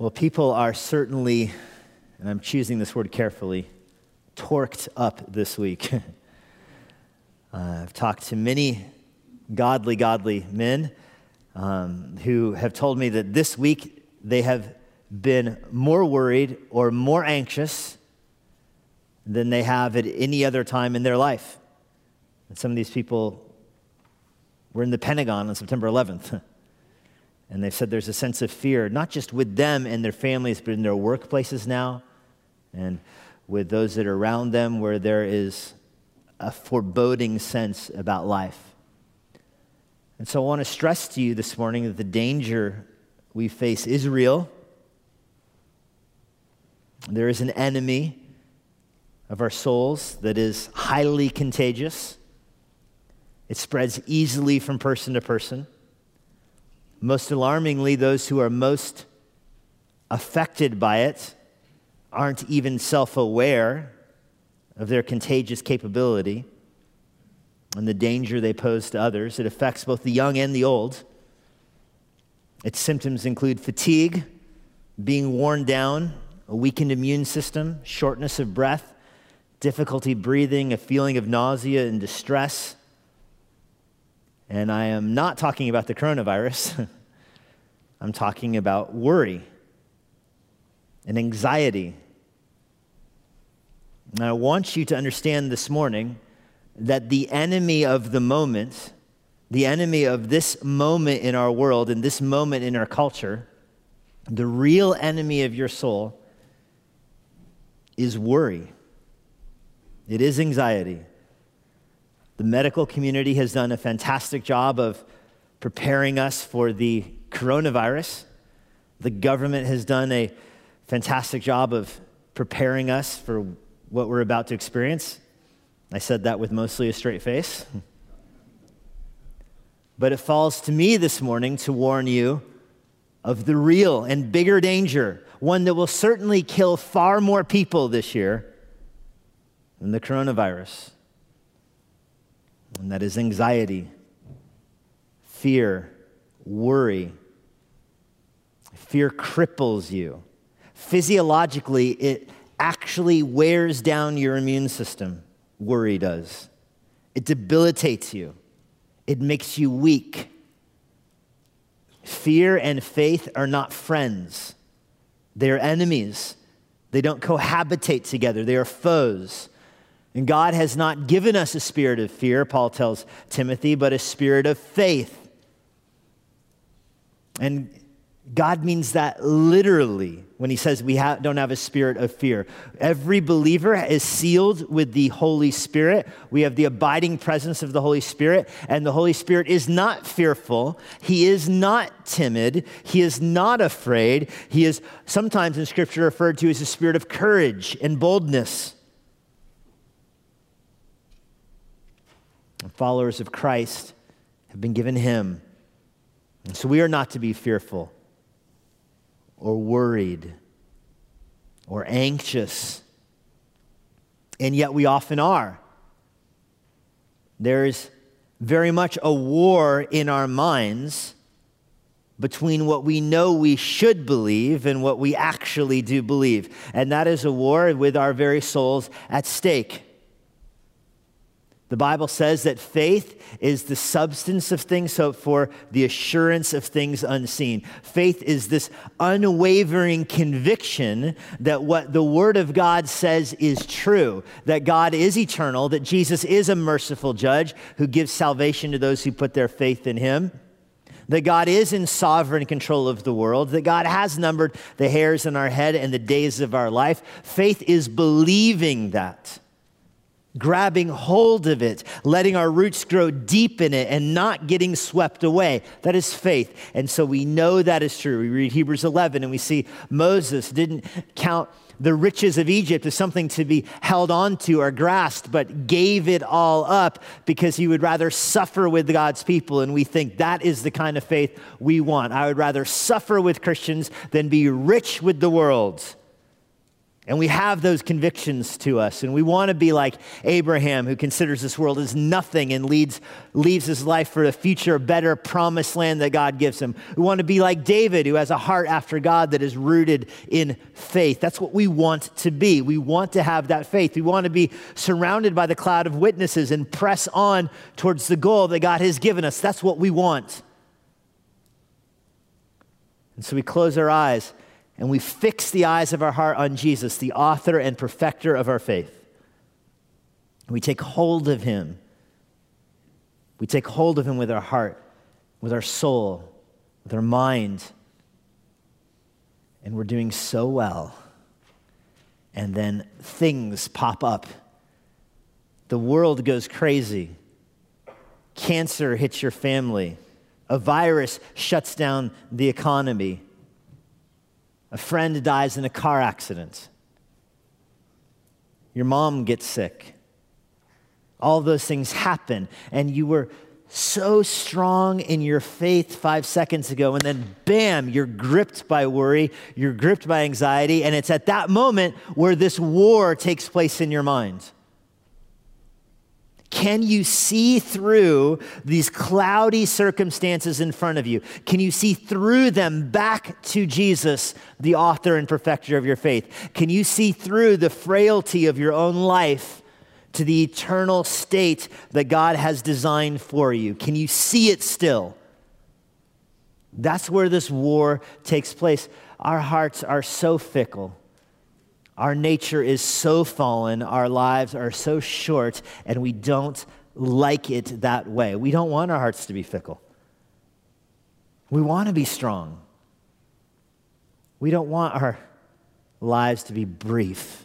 Well, people are certainly, and I'm choosing this word carefully, torqued up this week. uh, I've talked to many godly, godly men um, who have told me that this week they have been more worried or more anxious than they have at any other time in their life. And some of these people were in the Pentagon on September 11th. And they've said there's a sense of fear, not just with them and their families, but in their workplaces now and with those that are around them, where there is a foreboding sense about life. And so I want to stress to you this morning that the danger we face is real. There is an enemy of our souls that is highly contagious. It spreads easily from person to person. Most alarmingly, those who are most affected by it aren't even self aware of their contagious capability and the danger they pose to others. It affects both the young and the old. Its symptoms include fatigue, being worn down, a weakened immune system, shortness of breath, difficulty breathing, a feeling of nausea and distress and I am not talking about the coronavirus, I'm talking about worry and anxiety. And I want you to understand this morning that the enemy of the moment, the enemy of this moment in our world and this moment in our culture, the real enemy of your soul is worry. It is anxiety. The medical community has done a fantastic job of preparing us for the coronavirus. The government has done a fantastic job of preparing us for what we're about to experience. I said that with mostly a straight face. But it falls to me this morning to warn you of the real and bigger danger, one that will certainly kill far more people this year than the coronavirus and that is anxiety, fear, worry. Fear cripples you. Physiologically, it actually wears down your immune system. Worry does. It debilitates you, it makes you weak. Fear and faith are not friends, they're enemies. They don't cohabitate together, they are foes. And God has not given us a spirit of fear, Paul tells Timothy, but a spirit of faith. And God means that literally when he says we ha- don't have a spirit of fear. Every believer is sealed with the Holy Spirit. We have the abiding presence of the Holy Spirit, and the Holy Spirit is not fearful. He is not timid. He is not afraid. He is sometimes in Scripture referred to as a spirit of courage and boldness. Followers of Christ have been given him. And so we are not to be fearful or worried or anxious. And yet we often are. There's very much a war in our minds between what we know we should believe and what we actually do believe. And that is a war with our very souls at stake. The Bible says that faith is the substance of things hoped for, the assurance of things unseen. Faith is this unwavering conviction that what the Word of God says is true, that God is eternal, that Jesus is a merciful judge who gives salvation to those who put their faith in Him. That God is in sovereign control of the world, that God has numbered the hairs in our head and the days of our life. Faith is believing that grabbing hold of it, letting our roots grow deep in it, and not getting swept away. That is faith. And so we know that is true. We read Hebrews 11 and we see Moses didn't count the riches of Egypt as something to be held onto or grasped, but gave it all up because he would rather suffer with God's people. And we think that is the kind of faith we want. I would rather suffer with Christians than be rich with the world. And we have those convictions to us. And we want to be like Abraham, who considers this world as nothing and leads, leaves his life for a future, better promised land that God gives him. We want to be like David, who has a heart after God that is rooted in faith. That's what we want to be. We want to have that faith. We want to be surrounded by the cloud of witnesses and press on towards the goal that God has given us. That's what we want. And so we close our eyes and we fix the eyes of our heart on Jesus, the author and perfecter of our faith. We take hold of him. We take hold of him with our heart, with our soul, with our mind. And we're doing so well. And then things pop up. The world goes crazy. Cancer hits your family. A virus shuts down the economy a friend dies in a car accident. Your mom gets sick. All those things happen, and you were so strong in your faith five seconds ago, and then bam, you're gripped by worry, you're gripped by anxiety, and it's at that moment where this war takes place in your mind. Can you see through these cloudy circumstances in front of you? Can you see through them back to Jesus, the author and perfecter of your faith? Can you see through the frailty of your own life to the eternal state that God has designed for you? Can you see it still? That's where this war takes place. Our hearts are so fickle. Our nature is so fallen, our lives are so short, and we don't like it that way. We don't want our hearts to be fickle. We want to be strong. We don't want our lives to be brief.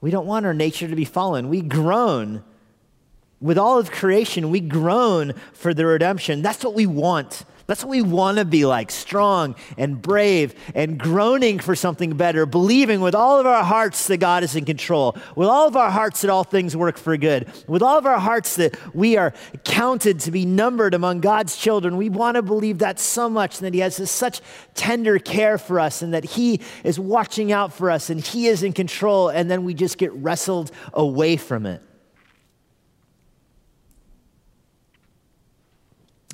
We don't want our nature to be fallen. We groan. With all of creation, we groan for the redemption. That's what we want. That's what we want to be like strong and brave and groaning for something better, believing with all of our hearts that God is in control, with all of our hearts that all things work for good, with all of our hearts that we are counted to be numbered among God's children. We want to believe that so much and that He has this such tender care for us and that He is watching out for us and He is in control, and then we just get wrestled away from it.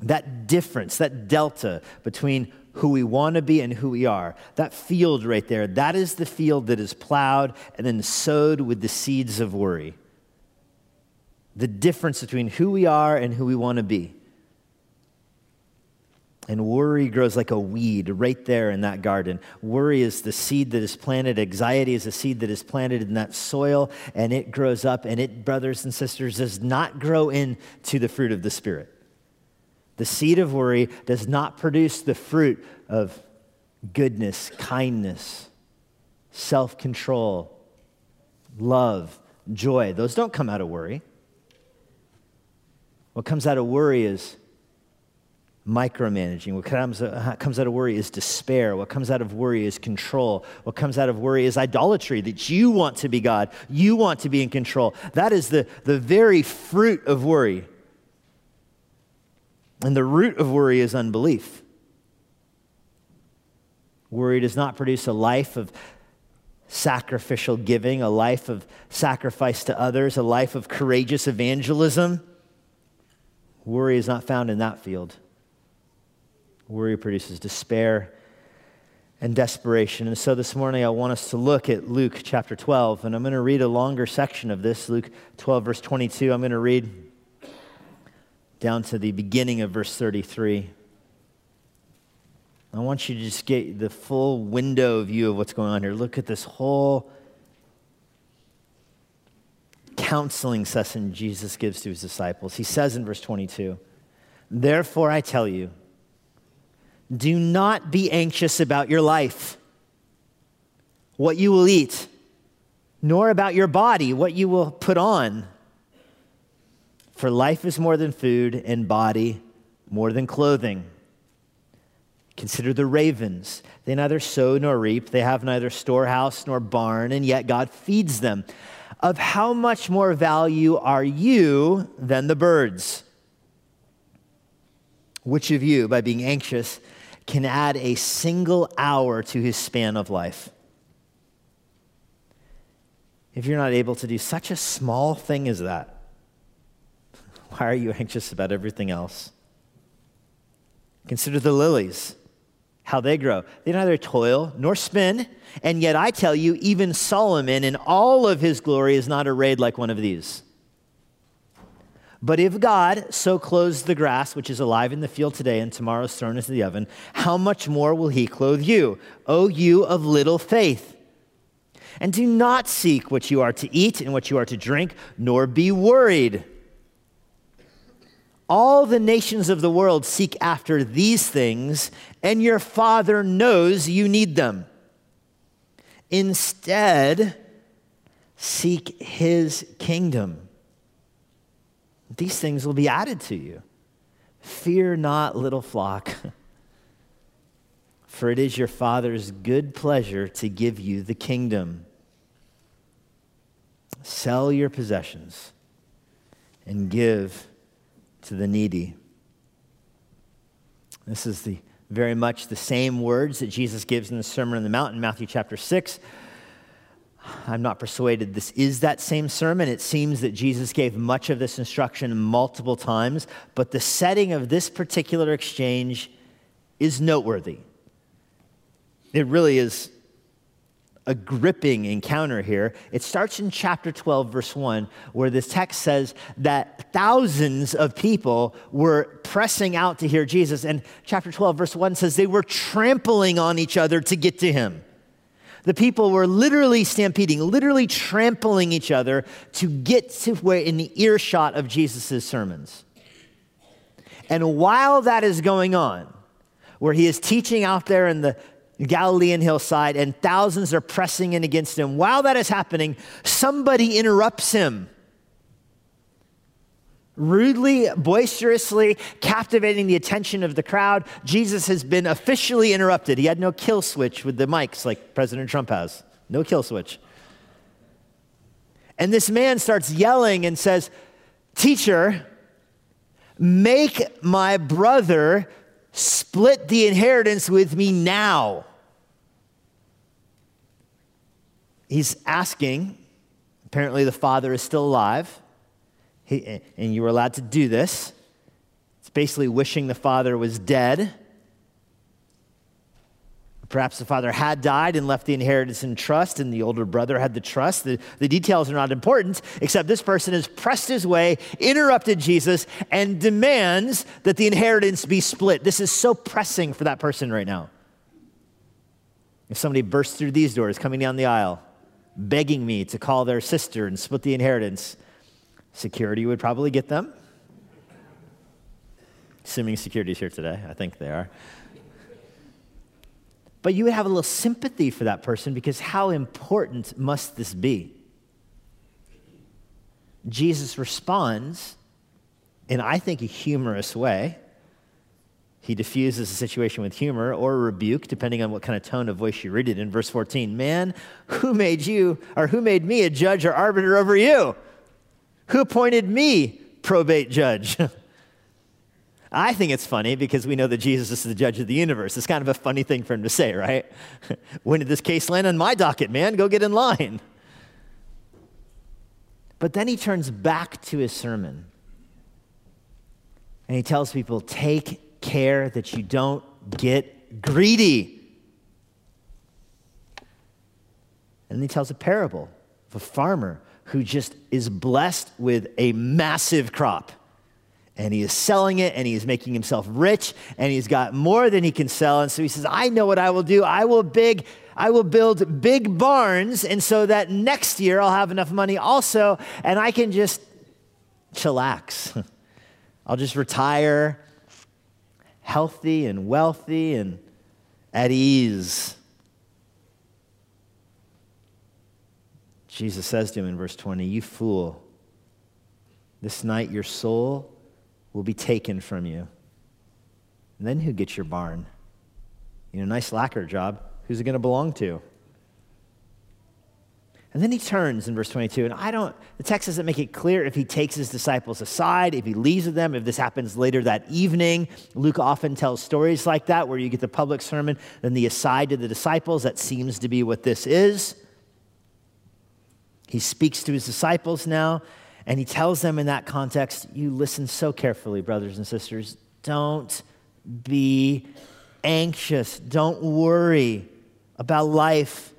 That difference, that delta between who we want to be and who we are, that field right there, that is the field that is plowed and then sowed with the seeds of worry. The difference between who we are and who we want to be. And worry grows like a weed right there in that garden. Worry is the seed that is planted. Anxiety is a seed that is planted in that soil, and it grows up, and it, brothers and sisters, does not grow into the fruit of the Spirit. The seed of worry does not produce the fruit of goodness, kindness, self control, love, joy. Those don't come out of worry. What comes out of worry is micromanaging. What comes, uh, comes out of worry is despair. What comes out of worry is control. What comes out of worry is idolatry, that you want to be God. You want to be in control. That is the, the very fruit of worry. And the root of worry is unbelief. Worry does not produce a life of sacrificial giving, a life of sacrifice to others, a life of courageous evangelism. Worry is not found in that field. Worry produces despair and desperation. And so this morning I want us to look at Luke chapter 12, and I'm going to read a longer section of this, Luke 12, verse 22. I'm going to read down to the beginning of verse 33. I want you to just get the full window view of what's going on here. Look at this whole counseling session Jesus gives to his disciples. He says in verse 22, Therefore I tell you, do not be anxious about your life, what you will eat, nor about your body, what you will put on. For life is more than food, and body more than clothing. Consider the ravens. They neither sow nor reap, they have neither storehouse nor barn, and yet God feeds them. Of how much more value are you than the birds? Which of you, by being anxious, can add a single hour to his span of life? if you're not able to do such a small thing as that, why are you anxious about everything else? Consider the lilies, how they grow. They neither toil nor spin, and yet I tell you, even Solomon in all of his glory is not arrayed like one of these. But if God so clothes the grass, which is alive in the field today and tomorrow is thrown into the oven, how much more will he clothe you, O you of little faith? And do not seek what you are to eat and what you are to drink, nor be worried. All the nations of the world seek after these things, and your Father knows you need them. Instead, seek his kingdom these things will be added to you. Fear not, little flock, for it is your Father's good pleasure to give you the kingdom. Sell your possessions and give to the needy. This is the very much the same words that Jesus gives in the Sermon on the Mount in Matthew chapter 6. I'm not persuaded this is that same sermon. It seems that Jesus gave much of this instruction multiple times, but the setting of this particular exchange is noteworthy. It really is a gripping encounter here. It starts in chapter 12, verse 1, where this text says that thousands of people were pressing out to hear Jesus. And chapter 12, verse 1 says they were trampling on each other to get to him. The people were literally stampeding, literally trampling each other to get to where in the earshot of Jesus' sermons. And while that is going on, where he is teaching out there in the Galilean hillside and thousands are pressing in against him, while that is happening, somebody interrupts him rudely, boisterously captivating the attention of the crowd, Jesus has been officially interrupted. He had no kill switch with the mics like President Trump has. No kill switch. And this man starts yelling and says, Teacher, make my brother split the inheritance with me now. He's asking, apparently, the father is still alive. He, and you were allowed to do this. It's basically wishing the father was dead. Perhaps the father had died and left the inheritance in trust, and the older brother had the trust. The, the details are not important, except this person has pressed his way, interrupted Jesus, and demands that the inheritance be split. This is so pressing for that person right now. If somebody bursts through these doors coming down the aisle, begging me to call their sister and split the inheritance, Security would probably get them. Assuming security's here today, I think they are. But you would have a little sympathy for that person because how important must this be? Jesus responds in, I think, a humorous way. He diffuses the situation with humor or rebuke, depending on what kind of tone of voice you read it in. Verse 14 Man, who made you, or who made me a judge or arbiter over you? Who appointed me probate judge? I think it's funny because we know that Jesus is the judge of the universe. It's kind of a funny thing for him to say, right? when did this case land on my docket, man? Go get in line. But then he turns back to his sermon and he tells people take care that you don't get greedy. And he tells a parable of a farmer who just is blessed with a massive crop. And he is selling it and he is making himself rich and he's got more than he can sell. And so he says, I know what I will do. I will big, I will build big barns, and so that next year I'll have enough money also, and I can just chillax. I'll just retire healthy and wealthy and at ease. Jesus says to him in verse 20, You fool, this night your soul will be taken from you. And then who gets your barn? You know, nice lacquer job. Who's it going to belong to? And then he turns in verse 22, and I don't, the text doesn't make it clear if he takes his disciples aside, if he leaves with them, if this happens later that evening. Luke often tells stories like that where you get the public sermon, then the aside to the disciples. That seems to be what this is. He speaks to his disciples now, and he tells them in that context, You listen so carefully, brothers and sisters. Don't be anxious. Don't worry about life.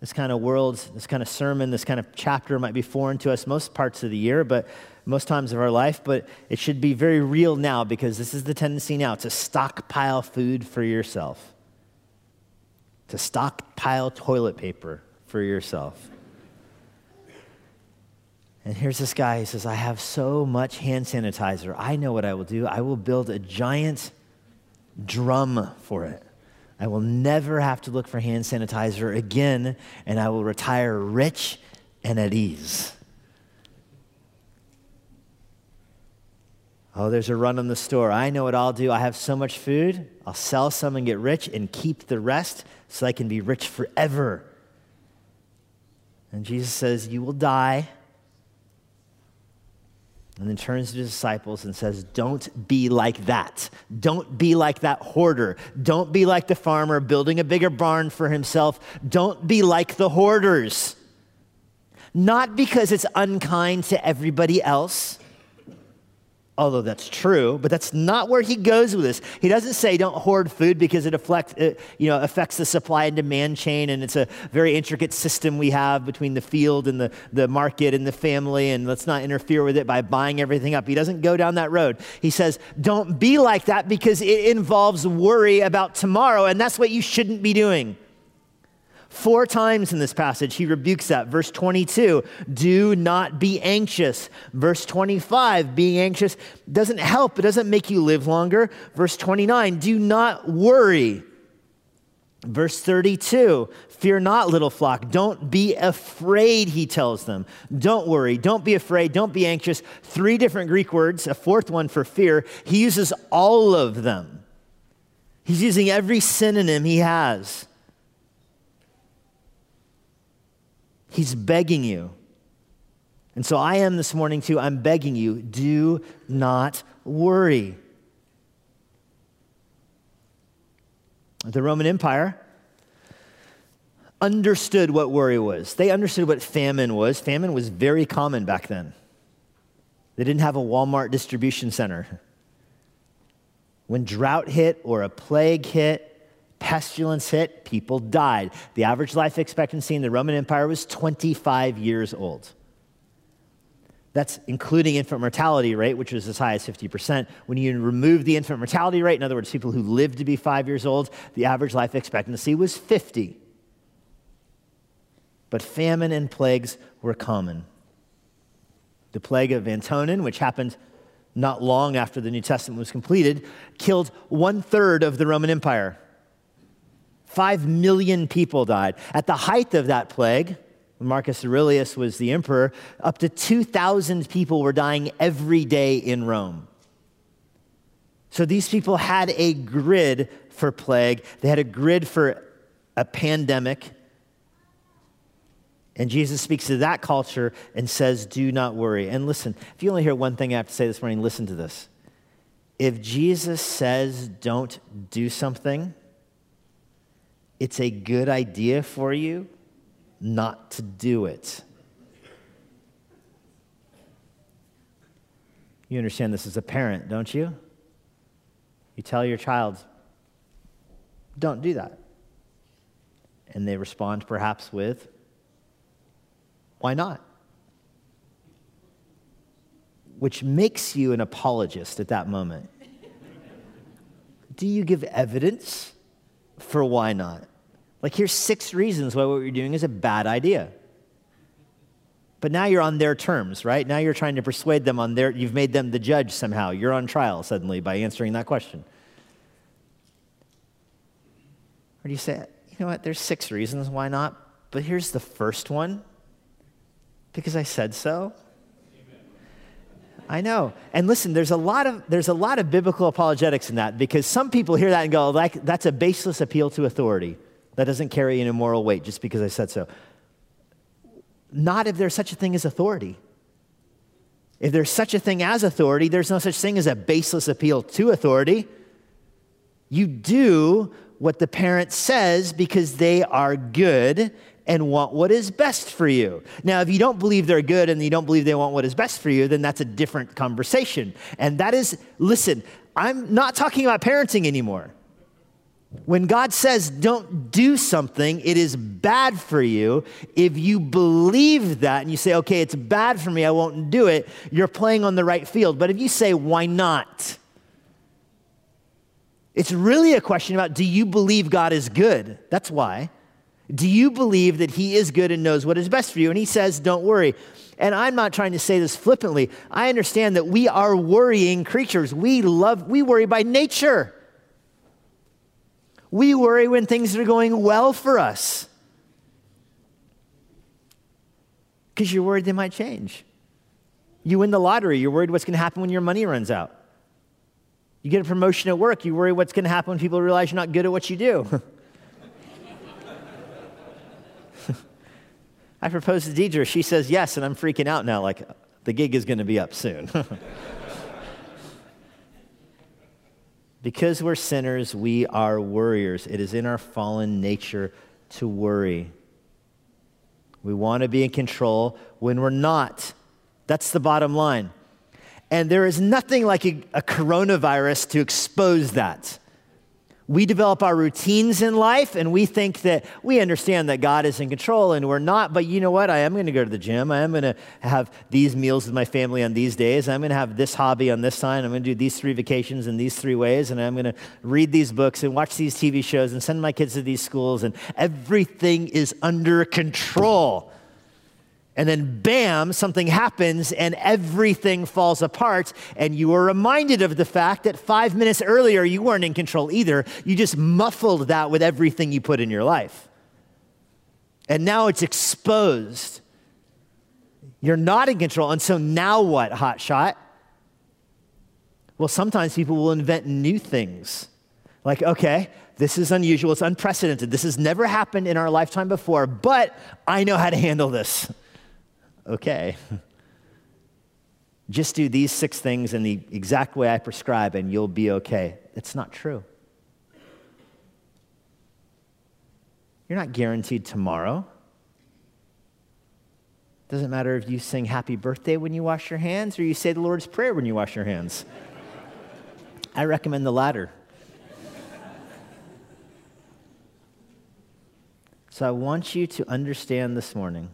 This kind of world, this kind of sermon, this kind of chapter might be foreign to us most parts of the year, but most times of our life, but it should be very real now because this is the tendency now to stockpile food for yourself, to stockpile toilet paper for yourself. And here's this guy, he says, I have so much hand sanitizer. I know what I will do. I will build a giant drum for it. I will never have to look for hand sanitizer again, and I will retire rich and at ease. Oh, there's a run on the store. I know what I'll do. I have so much food. I'll sell some and get rich and keep the rest so I can be rich forever. And Jesus says, You will die and then turns to his disciples and says, Don't be like that. Don't be like that hoarder. Don't be like the farmer building a bigger barn for himself. Don't be like the hoarders. Not because it's unkind to everybody else, although that's true, but that's not where he goes with this. He doesn't say don't hoard food because it, affect, it, you know, affects the supply and demand chain, and it's a very intricate system we have between the field and the, the market and the family, and let's not interfere with it by buying everything up. He doesn't go down that road. He says don't be like that because it involves worry about tomorrow, and that's what you shouldn't be doing. Four times in this passage, he rebukes that. Verse 22, do not be anxious. Verse 25, being anxious doesn't help, it doesn't make you live longer. Verse 29, do not worry. Verse 32, fear not, little flock. Don't be afraid, he tells them. Don't worry. Don't be afraid. Don't be anxious. Three different Greek words, a fourth one for fear. He uses all of them. He's using every synonym he has. He's begging you. And so I am this morning too. I'm begging you do not worry. The Roman Empire understood what worry was. They understood what famine was. Famine was very common back then. They didn't have a Walmart distribution center. When drought hit or a plague hit, pestilence hit, people died. The average life expectancy in the Roman Empire was 25 years old. That's including infant mortality rate, which was as high as 50%. When you remove the infant mortality rate, in other words, people who lived to be five years old, the average life expectancy was 50. But famine and plagues were common. The plague of Antonin, which happened not long after the New Testament was completed, killed one third of the Roman Empire. Five million people died. At the height of that plague, when Marcus Aurelius was the emperor, up to 2,000 people were dying every day in Rome. So these people had a grid for plague, they had a grid for a pandemic. And Jesus speaks to that culture and says, Do not worry. And listen, if you only hear one thing I have to say this morning, listen to this. If Jesus says, Don't do something, it's a good idea for you not to do it. You understand this as a parent, don't you? You tell your child, don't do that. And they respond perhaps with, why not? Which makes you an apologist at that moment. do you give evidence? For why not. Like, here's six reasons why what you're doing is a bad idea. But now you're on their terms, right? Now you're trying to persuade them on their, you've made them the judge somehow. You're on trial suddenly by answering that question. Or do you say, you know what, there's six reasons why not, but here's the first one because I said so? I know. And listen, there's a lot of there's a lot of biblical apologetics in that because some people hear that and go, like that's a baseless appeal to authority. That doesn't carry any moral weight just because I said so. Not if there's such a thing as authority. If there's such a thing as authority, there's no such thing as a baseless appeal to authority. You do what the parent says because they are good and want what is best for you. Now, if you don't believe they're good and you don't believe they want what is best for you, then that's a different conversation. And that is, listen, I'm not talking about parenting anymore. When God says don't do something, it is bad for you. If you believe that and you say, okay, it's bad for me, I won't do it, you're playing on the right field. But if you say, why not? It's really a question about do you believe God is good? That's why. Do you believe that He is good and knows what is best for you? And He says, don't worry. And I'm not trying to say this flippantly. I understand that we are worrying creatures. We love, we worry by nature. We worry when things are going well for us because you're worried they might change. You win the lottery, you're worried what's going to happen when your money runs out. You get a promotion at work, you worry what's going to happen when people realize you're not good at what you do. I propose to Deidre, she says yes, and I'm freaking out now, like the gig is going to be up soon. because we're sinners, we are worriers. It is in our fallen nature to worry. We want to be in control when we're not. That's the bottom line. And there is nothing like a, a coronavirus to expose that. We develop our routines in life and we think that we understand that God is in control and we're not. But you know what? I am going to go to the gym. I am going to have these meals with my family on these days. I'm going to have this hobby on this time. I'm going to do these three vacations in these three ways. And I'm going to read these books and watch these TV shows and send my kids to these schools. And everything is under control and then bam, something happens and everything falls apart. And you are reminded of the fact that five minutes earlier you weren't in control either. You just muffled that with everything you put in your life. And now it's exposed. You're not in control. And so now what, hot shot? Well, sometimes people will invent new things. Like, okay, this is unusual, it's unprecedented. This has never happened in our lifetime before, but I know how to handle this okay. Just do these six things in the exact way I prescribe and you'll be okay. It's not true. You're not guaranteed tomorrow. Doesn't matter if you sing happy birthday when you wash your hands or you say the Lord's Prayer when you wash your hands. I recommend the latter. So I want you to understand this morning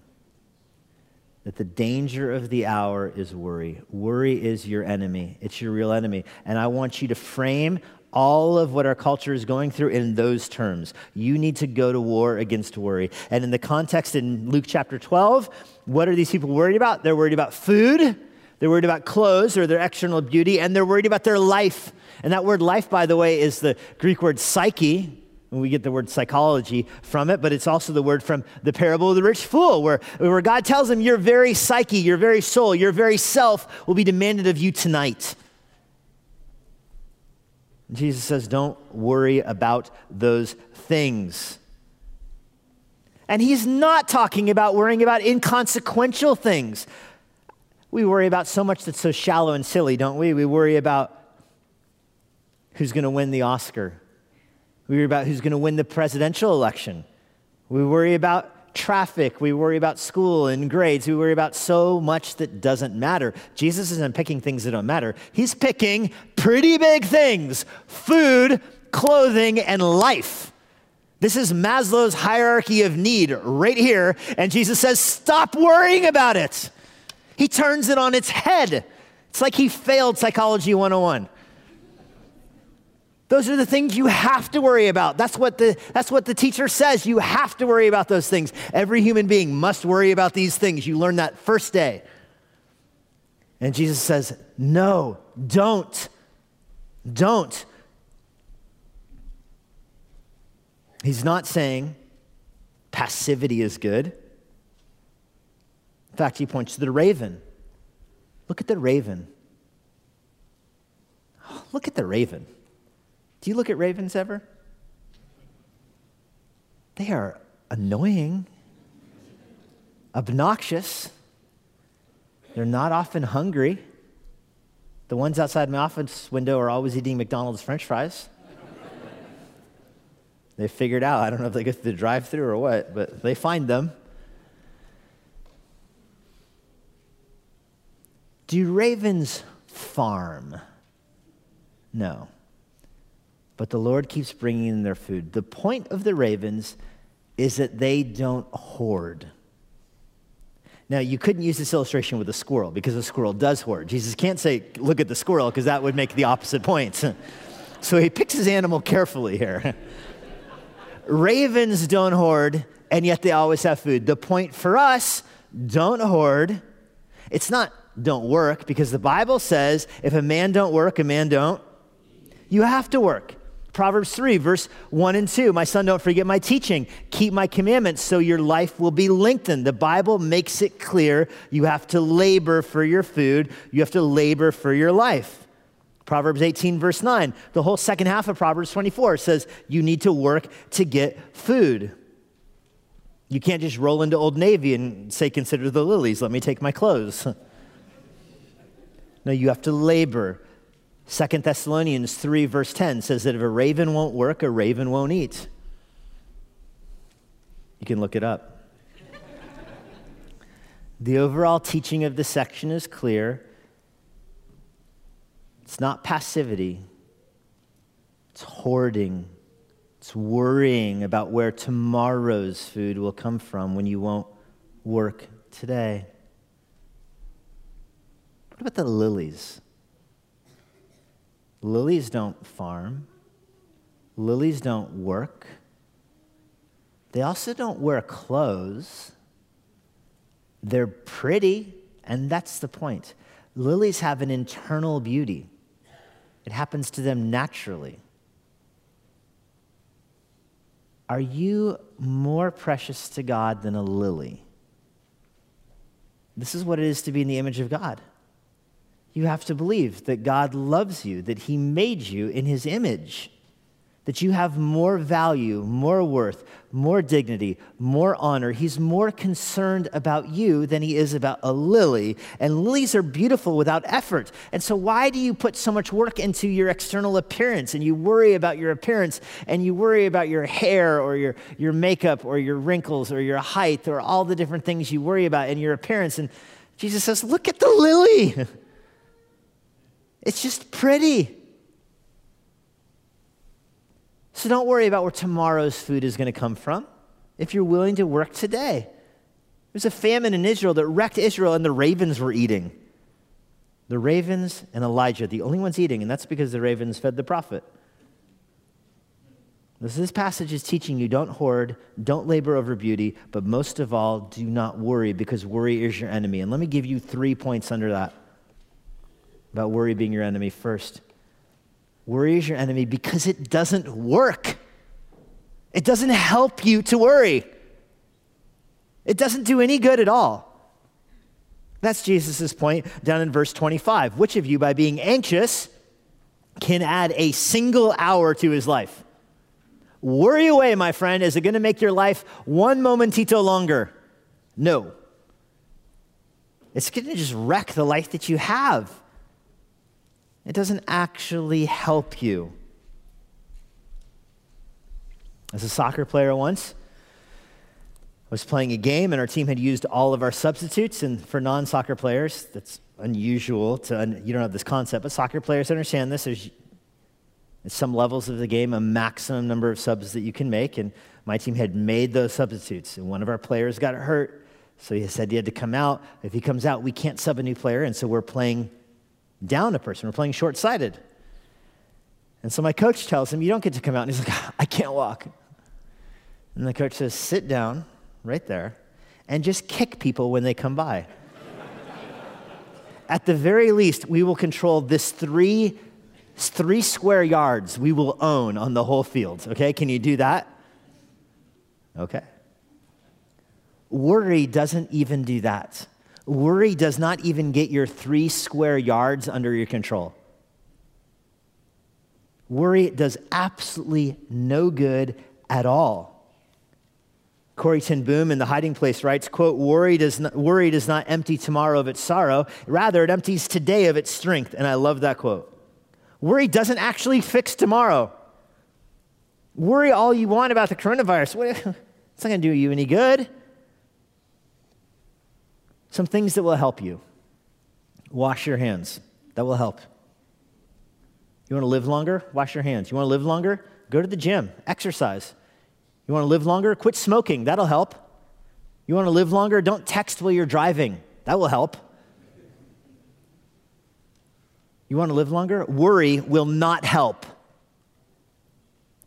that the danger of the hour is worry. Worry is your enemy, it's your real enemy. And I want you to frame all of what our culture is going through in those terms. You need to go to war against worry. And in the context in Luke chapter 12, what are these people worried about? They're worried about food, they're worried about clothes or their external beauty, and they're worried about their life. And that word life, by the way, is the Greek word psyche, and we get the word psychology from it, but it's also the word from the parable of the rich fool, where, where God tells him, Your very psyche, your very soul, your very self will be demanded of you tonight. And Jesus says, Don't worry about those things. And he's not talking about worrying about inconsequential things. We worry about so much that's so shallow and silly, don't we? We worry about who's going to win the Oscar we worry about who's going to win the presidential election. We worry about traffic. We worry about school and grades. We worry about so much that doesn't matter. Jesus isn't picking things that don't matter, He's picking pretty big things food, clothing, and life. This is Maslow's hierarchy of need right here. And Jesus says, Stop worrying about it. He turns it on its head. It's like he failed Psychology 101. Those are the things you have to worry about. That's what, the, that's what the teacher says. You have to worry about those things. Every human being must worry about these things. You learn that first day. And Jesus says, No, don't. Don't. He's not saying passivity is good. In fact, he points to the raven. Look at the raven. Look at the raven. Do you look at ravens ever? They are annoying, obnoxious. They're not often hungry. The ones outside my office window are always eating McDonald's french fries. They figured out, I don't know if they go through the drive through or what, but they find them. Do ravens farm? No. But the Lord keeps bringing in their food. The point of the ravens is that they don't hoard. Now, you couldn't use this illustration with a squirrel because a squirrel does hoard. Jesus can't say, look at the squirrel, because that would make the opposite point. so he picks his animal carefully here. Ravens don't hoard, and yet they always have food. The point for us don't hoard. It's not don't work, because the Bible says if a man don't work, a man don't. You have to work. Proverbs 3, verse 1 and 2. My son, don't forget my teaching. Keep my commandments so your life will be lengthened. The Bible makes it clear you have to labor for your food, you have to labor for your life. Proverbs 18, verse 9. The whole second half of Proverbs 24 says you need to work to get food. You can't just roll into Old Navy and say, Consider the lilies, let me take my clothes. no, you have to labor. Second Thessalonians 3, verse 10 says that if a raven won't work, a raven won't eat. You can look it up. the overall teaching of this section is clear. It's not passivity, it's hoarding, it's worrying about where tomorrow's food will come from when you won't work today. What about the lilies? Lilies don't farm, lilies don't work. They also don't wear clothes. They're pretty, and that's the point. Lilies have an internal beauty, it happens to them naturally. Are you more precious to God than a lily? This is what it is to be in the image of God you have to believe that God loves you, that He made you in His image, that you have more value, more worth, more dignity, more honor. He's more concerned about you than He is about a lily. And lilies are beautiful without effort. And so, why do you put so much work into your external appearance and you worry about your appearance and you worry about your hair or your, your makeup or your wrinkles or your height or all the different things you worry about in your appearance? And Jesus says, Look at the lily. It's just pretty. So don't worry about where tomorrow's food is going to come from if you're willing to work today. There's a famine in Israel that wrecked Israel, and the ravens were eating. The ravens and Elijah, the only ones eating, and that's because the ravens fed the prophet. This passage is teaching you don't hoard, don't labor over beauty, but most of all, do not worry because worry is your enemy. And let me give you three points under that about worry being your enemy first. Worry is your enemy because it doesn't work. It doesn't help you to worry. It doesn't do any good at all. That's Jesus' point down in verse 25. Which of you, by being anxious, can add a single hour to his life? Worry away, my friend. Is it going to make your life one momentito longer? No. It's going to just wreck the life that you have. It doesn't actually help you. As a soccer player once, I was playing a game and our team had used all of our substitutes. And for non soccer players, that's unusual to, you don't have this concept, but soccer players understand this. There's at some levels of the game a maximum number of subs that you can make. And my team had made those substitutes. And one of our players got hurt. So he said he had to come out. If he comes out, we can't sub a new player. And so we're playing down a person. We're playing short sighted. And so my coach tells him, You don't get to come out. And he's like, I can't walk. And the coach says, Sit down right there and just kick people when they come by. At the very least, we will control this three, three square yards we will own on the whole field. Okay, can you do that? Okay. Worry doesn't even do that. Worry does not even get your three square yards under your control. Worry does absolutely no good at all. Corrie ten Boom in The Hiding Place writes, quote, worry does, not, worry does not empty tomorrow of its sorrow. Rather, it empties today of its strength. And I love that quote. Worry doesn't actually fix tomorrow. Worry all you want about the coronavirus. It's not going to do you any good. Some things that will help you. Wash your hands. That will help. You want to live longer? Wash your hands. You want to live longer? Go to the gym, exercise. You want to live longer? Quit smoking. That'll help. You want to live longer? Don't text while you're driving. That will help. You want to live longer? Worry will not help.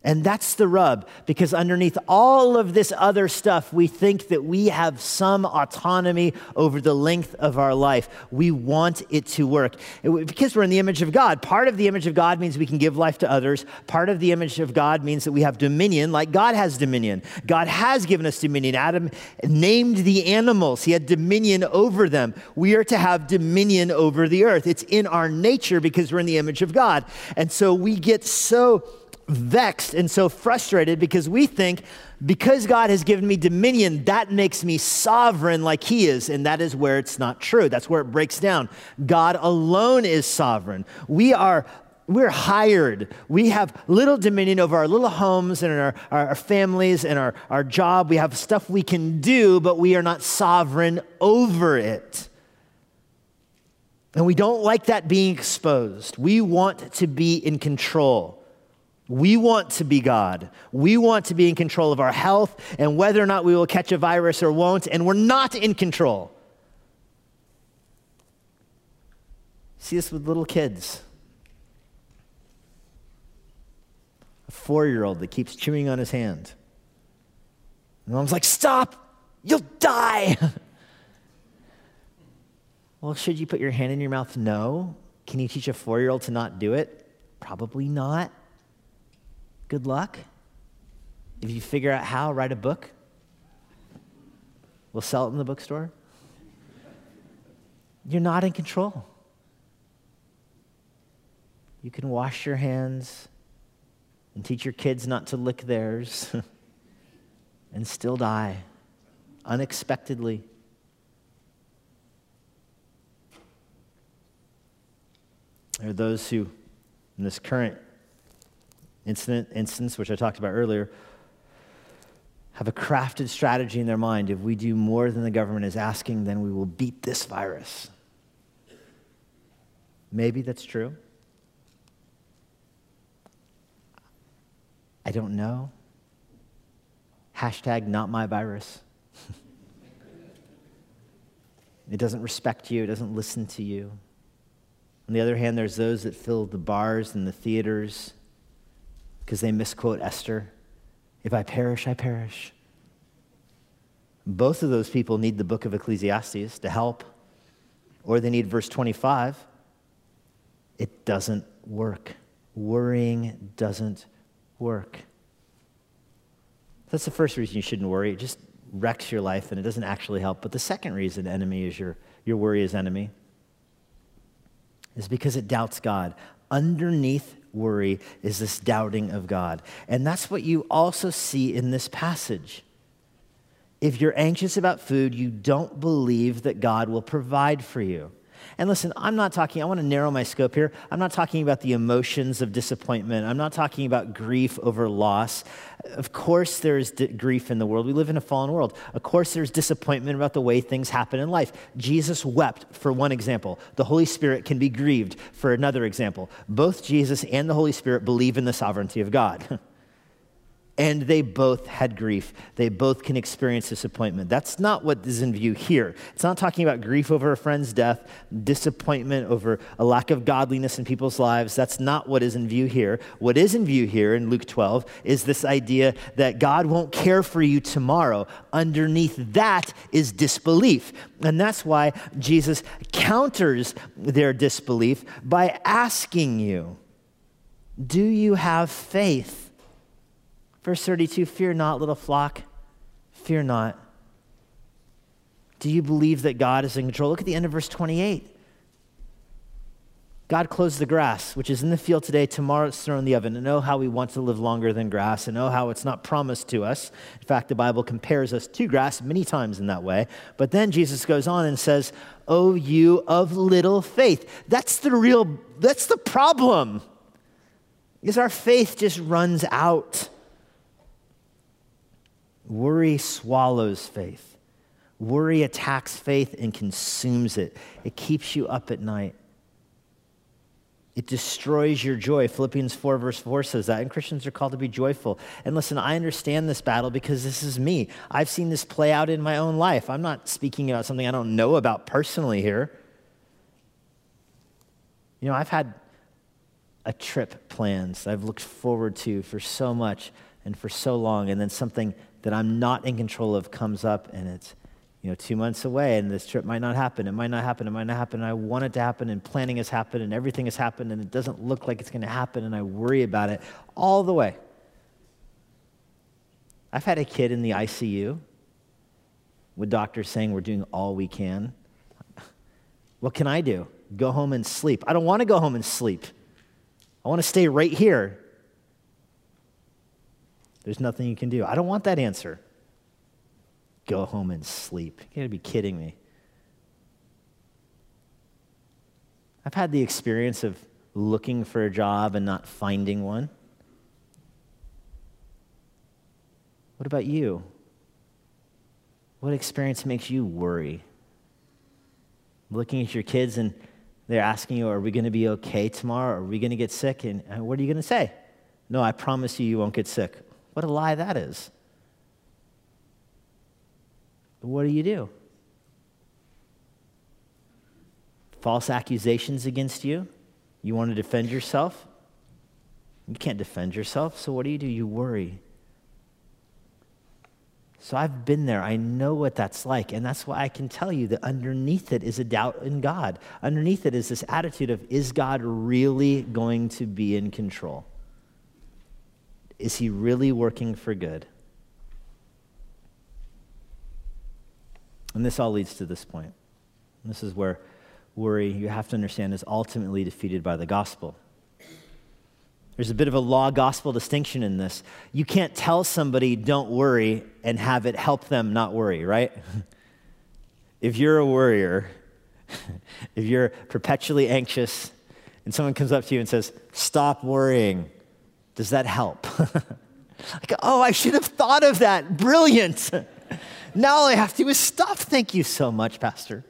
And that's the rub, because underneath all of this other stuff, we think that we have some autonomy over the length of our life. We want it to work. Because we're in the image of God. Part of the image of God means we can give life to others. Part of the image of God means that we have dominion, like God has dominion. God has given us dominion. Adam named the animals, he had dominion over them. We are to have dominion over the earth. It's in our nature because we're in the image of God. And so we get so vexed and so frustrated because we think because God has given me dominion, that makes me sovereign like He is. And that is where it's not true. That's where it breaks down. God alone is sovereign. We are. We're hired. We have little dominion over our little homes and our, our, our families and our, our job. We have stuff we can do, but we are not sovereign over it. And we don't like that being exposed. We want to be in control. We want to be God. We want to be in control of our health and whether or not we will catch a virus or won't, and we're not in control. See this with little kids. A four year old that keeps chewing on his hand. And mom's like, Stop! You'll die! well, should you put your hand in your mouth? No. Can you teach a four year old to not do it? Probably not. Good luck. If you figure out how, write a book. We'll sell it in the bookstore. You're not in control. You can wash your hands and teach your kids not to lick theirs and still die unexpectedly. There are those who, in this current incident, instance, which I talked about earlier, have a crafted strategy in their mind. If we do more than the government is asking, then we will beat this virus. Maybe that's true. I don't know. Hashtag not my virus. it doesn't respect you, it doesn't listen to you. On the other hand, there's those that fill the bars and the theaters because they misquote Esther. If I perish, I perish. Both of those people need the book of Ecclesiastes to help, or they need verse 25. It doesn't work. Worrying doesn't work. That's the first reason you shouldn't worry. It just wrecks your life and it doesn't actually help. But the second reason enemy is your, your worry is enemy is because it doubts God. Underneath worry is this doubting of God. And that's what you also see in this passage. If you're anxious about food, you don't believe that God will provide for you. And listen, I'm not talking, I want to narrow my scope here. I'm not talking about the emotions of disappointment. I'm not talking about grief over loss. Of course, there's di- grief in the world. We live in a fallen world. Of course, there's disappointment about the way things happen in life. Jesus wept, for one example. The Holy Spirit can be grieved, for another example. Both Jesus and the Holy Spirit believe in the sovereignty of God. and they both had grief. They both can experience disappointment. That's not what is in view here. It's not talking about grief over a friend's death, disappointment over a lack of godliness in people's lives. That's not what is in view here. What is in view here in Luke 12 is this idea that God won't care for you tomorrow. Underneath that is disbelief. And that's why Jesus counters their disbelief by asking you, Do you have faith? Verse 32 Fear not, little flock. Fear not. Do you believe that God is in control? Look at the end of verse 28. God clothes the grass, which is in the field today. Tomorrow it's thrown in the oven. And oh, how we want to live longer than grass, and oh, how it's not promised to us. In fact, the Bible compares us to grass many times in that way. But then Jesus goes on and says, Oh, you of little faith. That's the real, that's the problem, is our faith just runs out. Worry swallows faith. Worry attacks faith and consumes it. It keeps you up at night. It destroys your joy. Philippians 4, verse 4 says that. And Christians are called to be joyful. And listen, I understand this battle because this is me. I've seen this play out in my own life. I'm not speaking about something I don't know about personally here. You know, I've had a trip planned I've looked forward to for so much and for so long, and then something that I'm not in control of comes up and it's you know, two months away and this trip might not happen. It might not happen. It might not happen. And I want it to happen and planning has happened and everything has happened and it doesn't look like it's going to happen and I worry about it all the way. I've had a kid in the ICU with doctors saying we're doing all we can. What can I do? Go home and sleep. I don't want to go home and sleep. I want to stay right here. There's nothing you can do. I don't want that answer go home and sleep. You gotta be kidding me. I've had the experience of looking for a job and not finding one. What about you? What experience makes you worry? Looking at your kids and they're asking you, Are we going to be okay tomorrow? Are we going to get sick? And uh, what are you going to say? No, I promise you, you won't get sick. What a lie that is. What do you do? False accusations against you? You want to defend yourself? You can't defend yourself, so what do you do? You worry. So I've been there. I know what that's like. And that's why I can tell you that underneath it is a doubt in God. Underneath it is this attitude of is God really going to be in control? Is he really working for good? And this all leads to this point. And this is where worry, you have to understand, is ultimately defeated by the gospel. There's a bit of a law gospel distinction in this. You can't tell somebody, don't worry, and have it help them not worry, right? if you're a worrier, if you're perpetually anxious, and someone comes up to you and says, stop worrying, does that help? like, oh, I should have thought of that. Brilliant. Now all I have to do is stop. Thank you so much, Pastor.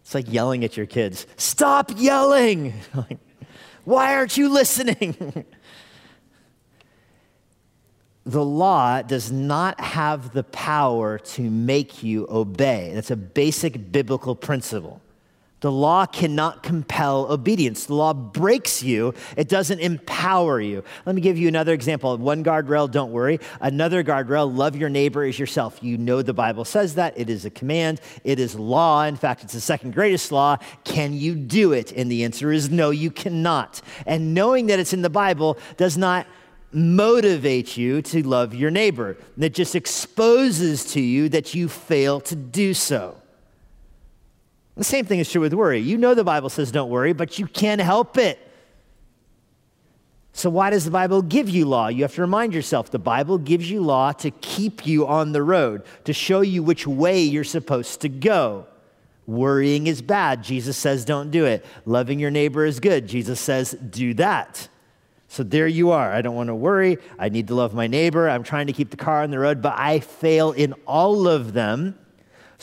It's like yelling at your kids stop yelling. Why aren't you listening? the law does not have the power to make you obey. That's a basic biblical principle. The law cannot compel obedience. The law breaks you, it doesn't empower you. Let me give you another example. One guardrail, don't worry. Another guardrail, love your neighbor as yourself. You know the Bible says that. It is a command, it is law. In fact, it's the second greatest law. Can you do it? And the answer is no, you cannot. And knowing that it's in the Bible does not motivate you to love your neighbor. It just exposes to you that you fail to do so. The same thing is true with worry. You know the Bible says don't worry, but you can't help it. So, why does the Bible give you law? You have to remind yourself the Bible gives you law to keep you on the road, to show you which way you're supposed to go. Worrying is bad. Jesus says don't do it. Loving your neighbor is good. Jesus says do that. So there you are. I don't want to worry. I need to love my neighbor. I'm trying to keep the car on the road, but I fail in all of them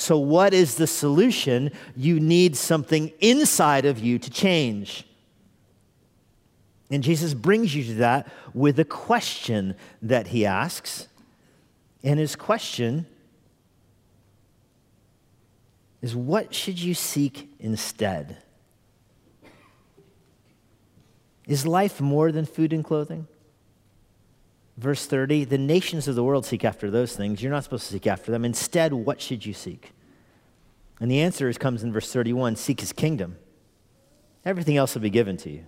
so, what is the solution? You need something inside of you to change. And Jesus brings you to that with a question that he asks. And his question is what should you seek instead? Is life more than food and clothing? Verse 30 The nations of the world seek after those things. You're not supposed to seek after them. Instead, what should you seek? And the answer is, comes in verse 31 Seek his kingdom. Everything else will be given to you.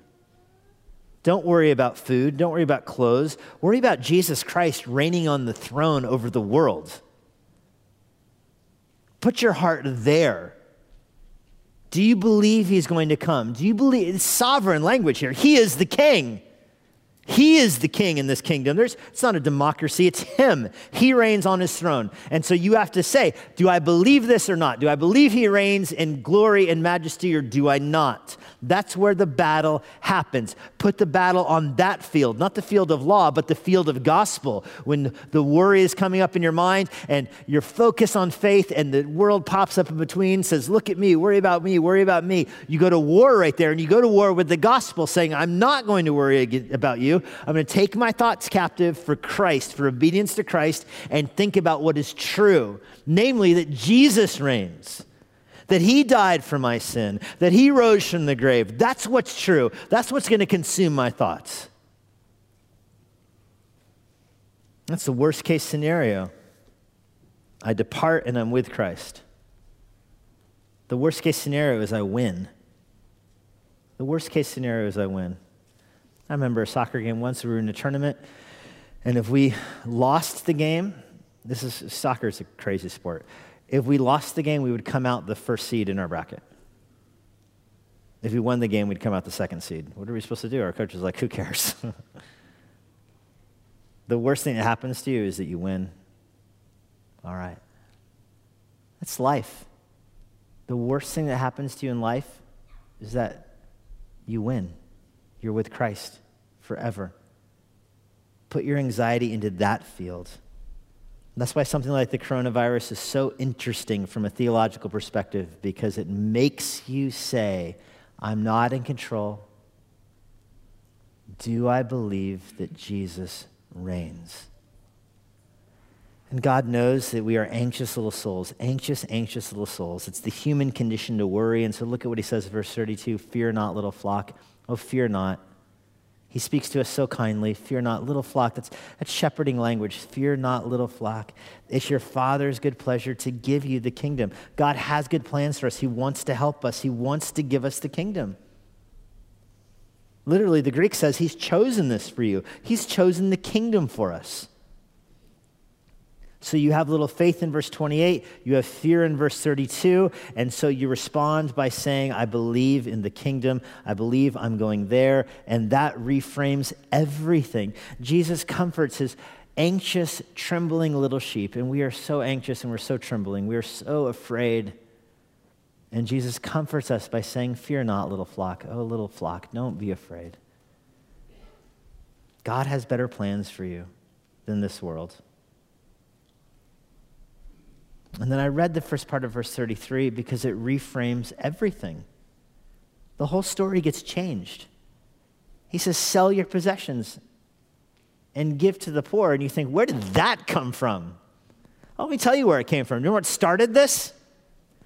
Don't worry about food. Don't worry about clothes. Worry about Jesus Christ reigning on the throne over the world. Put your heart there. Do you believe he's going to come? Do you believe it's sovereign language here? He is the king. He is the king in this kingdom. There's, it's not a democracy, it's him. He reigns on his throne. And so you have to say, do I believe this or not? Do I believe he reigns in glory and majesty or do I not? That's where the battle happens. Put the battle on that field, not the field of law, but the field of gospel. When the worry is coming up in your mind and your focus on faith and the world pops up in between, says, Look at me, worry about me, worry about me. You go to war right there and you go to war with the gospel saying, I'm not going to worry about you. I'm going to take my thoughts captive for Christ, for obedience to Christ, and think about what is true, namely that Jesus reigns that he died for my sin, that he rose from the grave. That's what's true. That's what's going to consume my thoughts. That's the worst case scenario. I depart and I'm with Christ. The worst case scenario is I win. The worst case scenario is I win. I remember a soccer game once, we were in a tournament, and if we lost the game, this is soccer is a crazy sport if we lost the game, we would come out the first seed in our bracket. If we won the game, we'd come out the second seed. What are we supposed to do? Our coach is like, who cares? the worst thing that happens to you is that you win. All right. That's life. The worst thing that happens to you in life is that you win. You're with Christ forever. Put your anxiety into that field. That's why something like the coronavirus is so interesting from a theological perspective because it makes you say, I'm not in control. Do I believe that Jesus reigns? And God knows that we are anxious little souls, anxious, anxious little souls. It's the human condition to worry. And so look at what he says, in verse 32 Fear not, little flock. Oh, fear not. He speaks to us so kindly. Fear not, little flock. That's, that's shepherding language. Fear not, little flock. It's your Father's good pleasure to give you the kingdom. God has good plans for us. He wants to help us, He wants to give us the kingdom. Literally, the Greek says He's chosen this for you, He's chosen the kingdom for us. So you have little faith in verse 28, you have fear in verse 32, and so you respond by saying, I believe in the kingdom, I believe I'm going there, and that reframes everything. Jesus comforts his anxious, trembling little sheep, and we are so anxious and we're so trembling, we are so afraid. And Jesus comforts us by saying, Fear not, little flock. Oh, little flock, don't be afraid. God has better plans for you than this world. And then I read the first part of verse 33 because it reframes everything. The whole story gets changed. He says, Sell your possessions and give to the poor. And you think, Where did that come from? Let me tell you where it came from. You know what started this?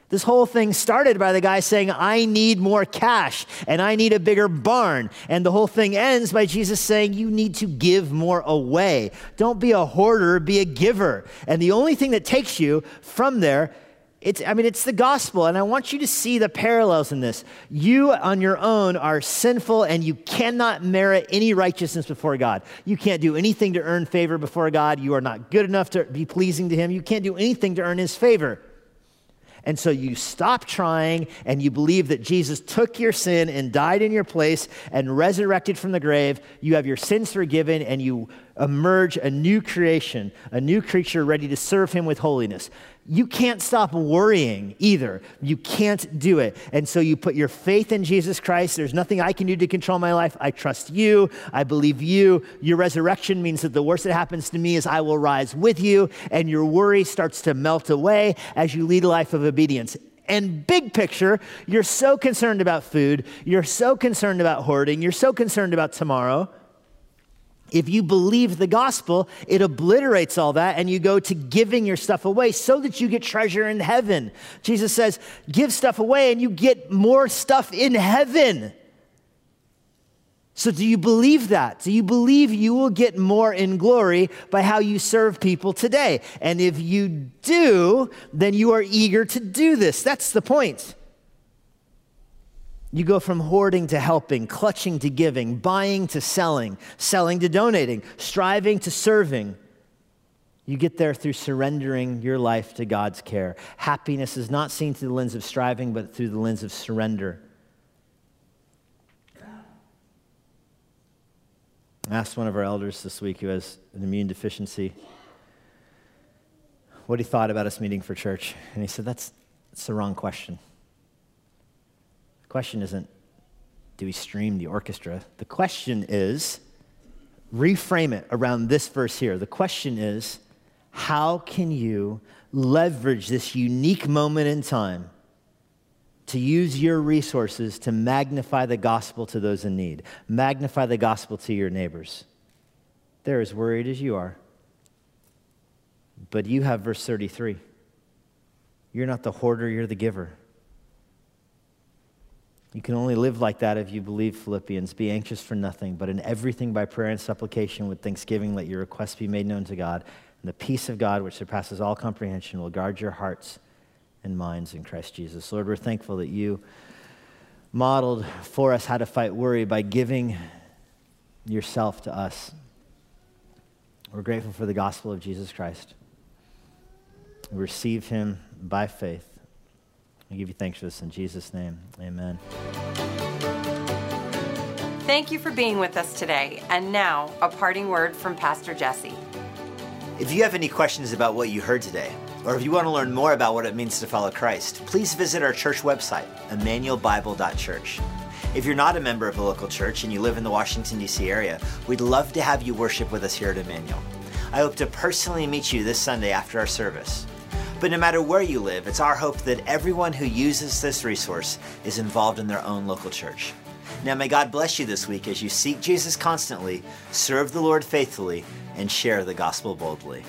This whole thing started by the guy saying, I need more cash and I need a bigger barn. And the whole thing ends by Jesus saying, You need to give more away. Don't be a hoarder, be a giver. And the only thing that takes you from there it's, I mean, it's the gospel, and I want you to see the parallels in this. You on your own are sinful, and you cannot merit any righteousness before God. You can't do anything to earn favor before God. You are not good enough to be pleasing to Him. You can't do anything to earn His favor. And so you stop trying and you believe that Jesus took your sin and died in your place and resurrected from the grave. You have your sins forgiven and you emerge a new creation, a new creature ready to serve him with holiness you can't stop worrying either. You can't do it. And so you put your faith in Jesus Christ. There's nothing I can do to control my life. I trust you. I believe you. Your resurrection means that the worst that happens to me is I will rise with you, and your worry starts to melt away as you lead a life of obedience. And big picture, you're so concerned about food, you're so concerned about hoarding, you're so concerned about tomorrow if you believe the gospel, it obliterates all that and you go to giving your stuff away so that you get treasure in heaven. Jesus says, give stuff away and you get more stuff in heaven. So, do you believe that? Do you believe you will get more in glory by how you serve people today? And if you do, then you are eager to do this. That's the point. You go from hoarding to helping, clutching to giving, buying to selling, selling to donating, striving to serving. You get there through surrendering your life to God's care. Happiness is not seen through the lens of striving, but through the lens of surrender. I asked one of our elders this week who has an immune deficiency what he thought about us meeting for church. And he said, That's, that's the wrong question. The question isn't, Do we stream the orchestra? The question is reframe it around this verse here. The question is how can you leverage this unique moment in time to use your resources to magnify the gospel to those in need, magnify the gospel to your neighbors? They're as worried as you are. But you have verse 33. You're not the hoarder, you're the giver. You can only live like that if you believe Philippians. Be anxious for nothing, but in everything by prayer and supplication with thanksgiving, let your requests be made known to God. And the peace of God, which surpasses all comprehension, will guard your hearts and minds in Christ Jesus. Lord, we're thankful that you modeled for us how to fight worry by giving yourself to us. We're grateful for the gospel of Jesus Christ. We receive him by faith. We give you thanks for this in Jesus' name. Amen. Thank you for being with us today. And now, a parting word from Pastor Jesse. If you have any questions about what you heard today, or if you want to learn more about what it means to follow Christ, please visit our church website, emmanuelbible.church. If you're not a member of a local church and you live in the Washington, D.C. area, we'd love to have you worship with us here at Emmanuel. I hope to personally meet you this Sunday after our service. But no matter where you live, it's our hope that everyone who uses this resource is involved in their own local church. Now, may God bless you this week as you seek Jesus constantly, serve the Lord faithfully, and share the gospel boldly.